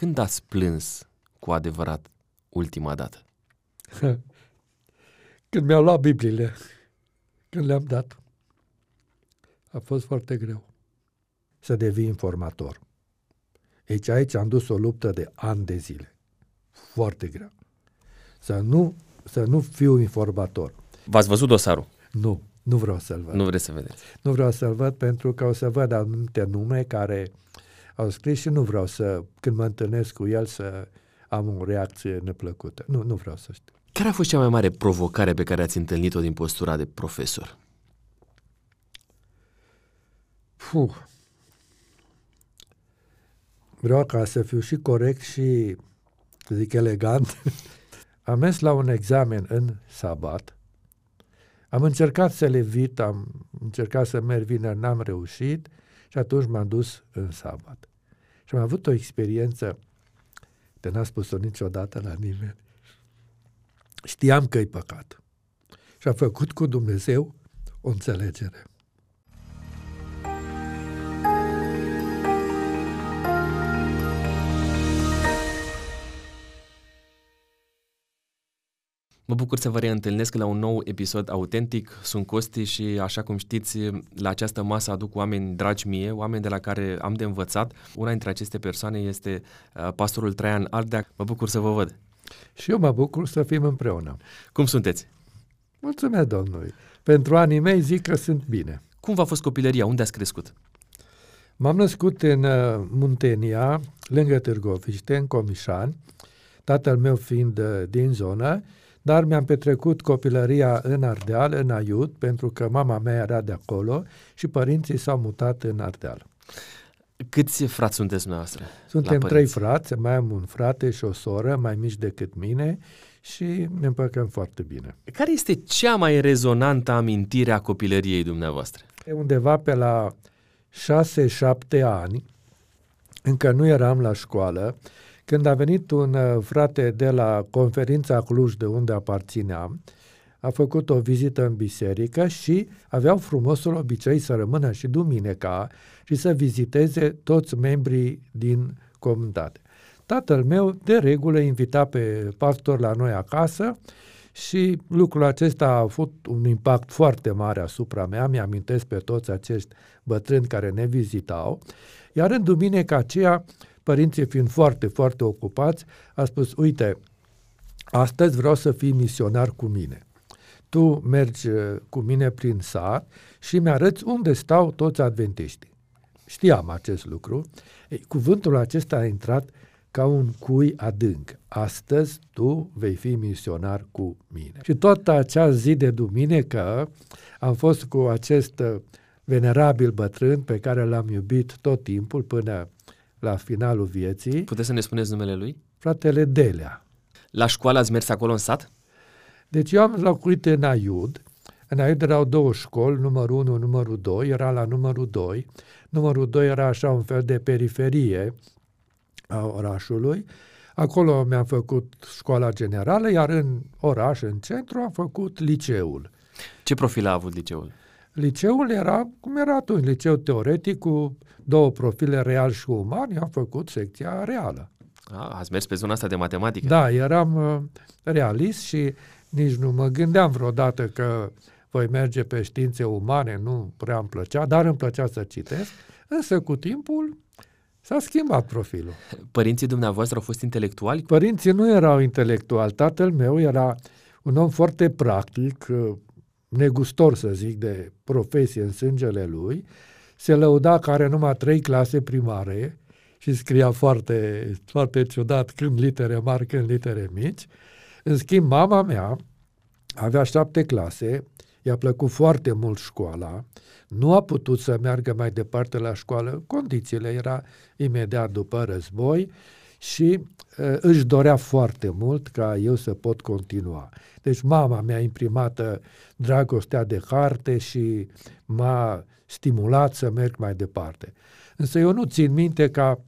Când ați plâns cu adevărat ultima dată? Când mi-au luat Bibliile, când le-am dat. A fost foarte greu să devii informator. Deci aici am dus o luptă de ani de zile. Foarte grea. Să nu, să nu fiu informator. V-ați văzut dosarul? Nu, nu vreau să-l văd. Nu vreți să vedeți? Nu vreau să-l văd pentru că o să văd anumite nume care au scris și nu vreau să, când mă întâlnesc cu el, să am o reacție neplăcută. Nu, nu vreau să știu. Care a fost cea mai mare provocare pe care ați întâlnit-o din postura de profesor? Puh. Vreau ca să fiu și corect și, să zic, elegant. Am mers la un examen în sabat. Am încercat să le evit, am încercat să merg vineri, n-am reușit și atunci m-am dus în sabat. Și am avut o experiență, de n-a spus-o niciodată la nimeni. Știam că e păcat. Și am făcut cu Dumnezeu o înțelegere. Mă bucur să vă reîntâlnesc la un nou episod autentic. Sunt Costi și, așa cum știți, la această masă aduc oameni dragi mie, oameni de la care am de învățat. Una dintre aceste persoane este uh, pastorul Traian Ardea. Mă bucur să vă văd. Și eu mă bucur să fim împreună. Cum sunteți? Mulțumesc Domnului. Pentru anii mei zic că sunt bine. Cum v-a fost copilăria? Unde ați crescut? M-am născut în uh, Muntenia, lângă Târgoviște, în Comișani, tatăl meu fiind uh, din zonă, dar mi-am petrecut copilăria în Ardeal, în Aiut, pentru că mama mea era de acolo și părinții s-au mutat în Ardeal. Câți frați sunteți dumneavoastră? Suntem trei frați, mai am un frate și o soră mai mici decât mine și ne împăcăm foarte bine. Care este cea mai rezonantă amintire a copilăriei dumneavoastră? Undeva pe la 6-7 ani, încă nu eram la școală, când a venit un uh, frate de la conferința Cluj, de unde aparțineam, a făcut o vizită în biserică și aveau frumosul obicei să rămână și duminica și să viziteze toți membrii din comunitate. Tatăl meu, de regulă, invita pe pastor la noi acasă și lucrul acesta a avut un impact foarte mare asupra mea, mi-amintesc pe toți acești bătrâni care ne vizitau, iar în duminica aceea părinții fiind foarte, foarte ocupați, a spus, uite, astăzi vreau să fii misionar cu mine. Tu mergi uh, cu mine prin sat și mi-arăți unde stau toți adventiștii. Știam acest lucru. Ei, cuvântul acesta a intrat ca un cui adânc. Astăzi tu vei fi misionar cu mine. Și tot acea zi de duminică am fost cu acest uh, venerabil bătrân pe care l-am iubit tot timpul până la finalul vieții. Puteți să ne spuneți numele lui? Fratele Delea. La școală ați mers acolo în sat? Deci eu am locuit în Aiud. În Aiud erau două școli, numărul 1, numărul 2, era la numărul 2. Numărul 2 era așa un fel de periferie a orașului. Acolo mi-am făcut școala generală, iar în oraș, în centru, am făcut liceul. Ce profil a avut liceul? Liceul era cum era atunci, liceu teoretic cu două profile real și uman, am făcut secția reală. A, ați mers pe zona asta de matematică? Da, eram uh, realist și nici nu mă gândeam vreodată că voi merge pe științe umane, nu prea îmi plăcea, dar îmi plăcea să citesc, însă cu timpul s-a schimbat profilul. Părinții dumneavoastră au fost intelectuali? Părinții nu erau intelectuali. Tatăl meu era un om foarte practic, uh, negustor, să zic, de profesie în sângele lui, se lăuda că are numai trei clase primare și scria foarte, foarte ciudat când litere mari, când litere mici. În schimb, mama mea avea șapte clase, i-a plăcut foarte mult școala, nu a putut să meargă mai departe la școală, condițiile era imediat după război și uh, își dorea foarte mult ca eu să pot continua. Deci mama mi-a imprimat dragostea de carte și m-a stimulat să merg mai departe. Însă eu nu țin minte ca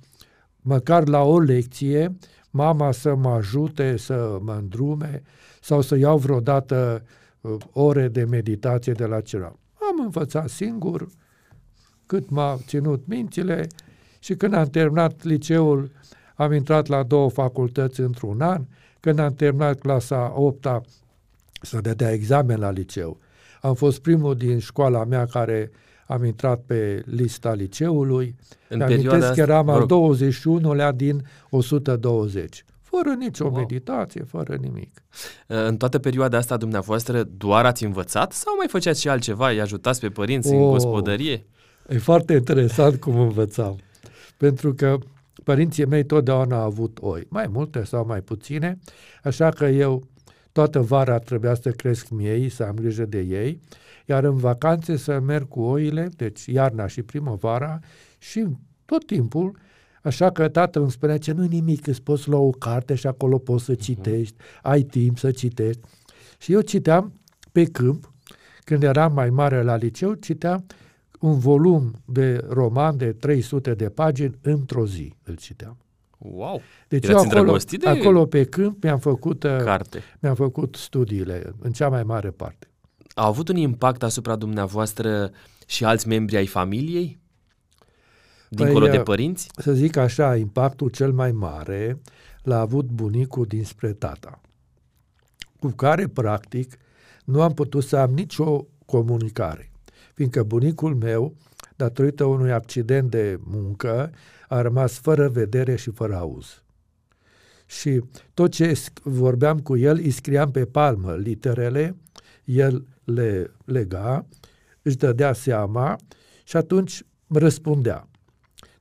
măcar la o lecție mama să mă ajute, să mă îndrume sau să iau vreodată uh, ore de meditație de la ceva. Am învățat singur cât m-a ținut mințile și când am terminat liceul am intrat la două facultăți într-un an, când am terminat clasa 8 să dădea examen la liceu. Am fost primul din școala mea care am intrat pe lista liceului. În amintesc că eram al 21-lea din 120 fără nicio wow. meditație, fără nimic. În toată perioada asta dumneavoastră doar ați învățat sau mai făceați și altceva? Îi ajutați pe părinți oh, în gospodărie? E foarte interesant cum învățam. Pentru că părinții mei totdeauna au avut oi, mai multe sau mai puține, așa că eu toată vara trebuia să cresc miei, să am grijă de ei, iar în vacanțe să merg cu oile, deci iarna și primăvara, și tot timpul Așa că tatăl îmi spunea ce nu nimic, îți poți lua o carte și acolo poți să mhm. citești, ai timp să citești. Și eu citeam pe câmp, când eram mai mare la liceu, citeam un volum de roman de 300 de pagini într-o zi, îl citeam. Wow! Deci eu acolo, de acolo pe câmp mi-am făcut, uh, carte. mi-am făcut studiile, în cea mai mare parte. A avut un impact asupra dumneavoastră și alți membri ai familiei? dincolo păi, de părinți? Să zic așa, impactul cel mai mare l-a avut bunicul dinspre tata, cu care, practic, nu am putut să am nicio comunicare, fiindcă bunicul meu, datorită unui accident de muncă, a rămas fără vedere și fără auz. Și tot ce vorbeam cu el, îi scriam pe palmă literele, el le lega, își dădea seama și atunci răspundea.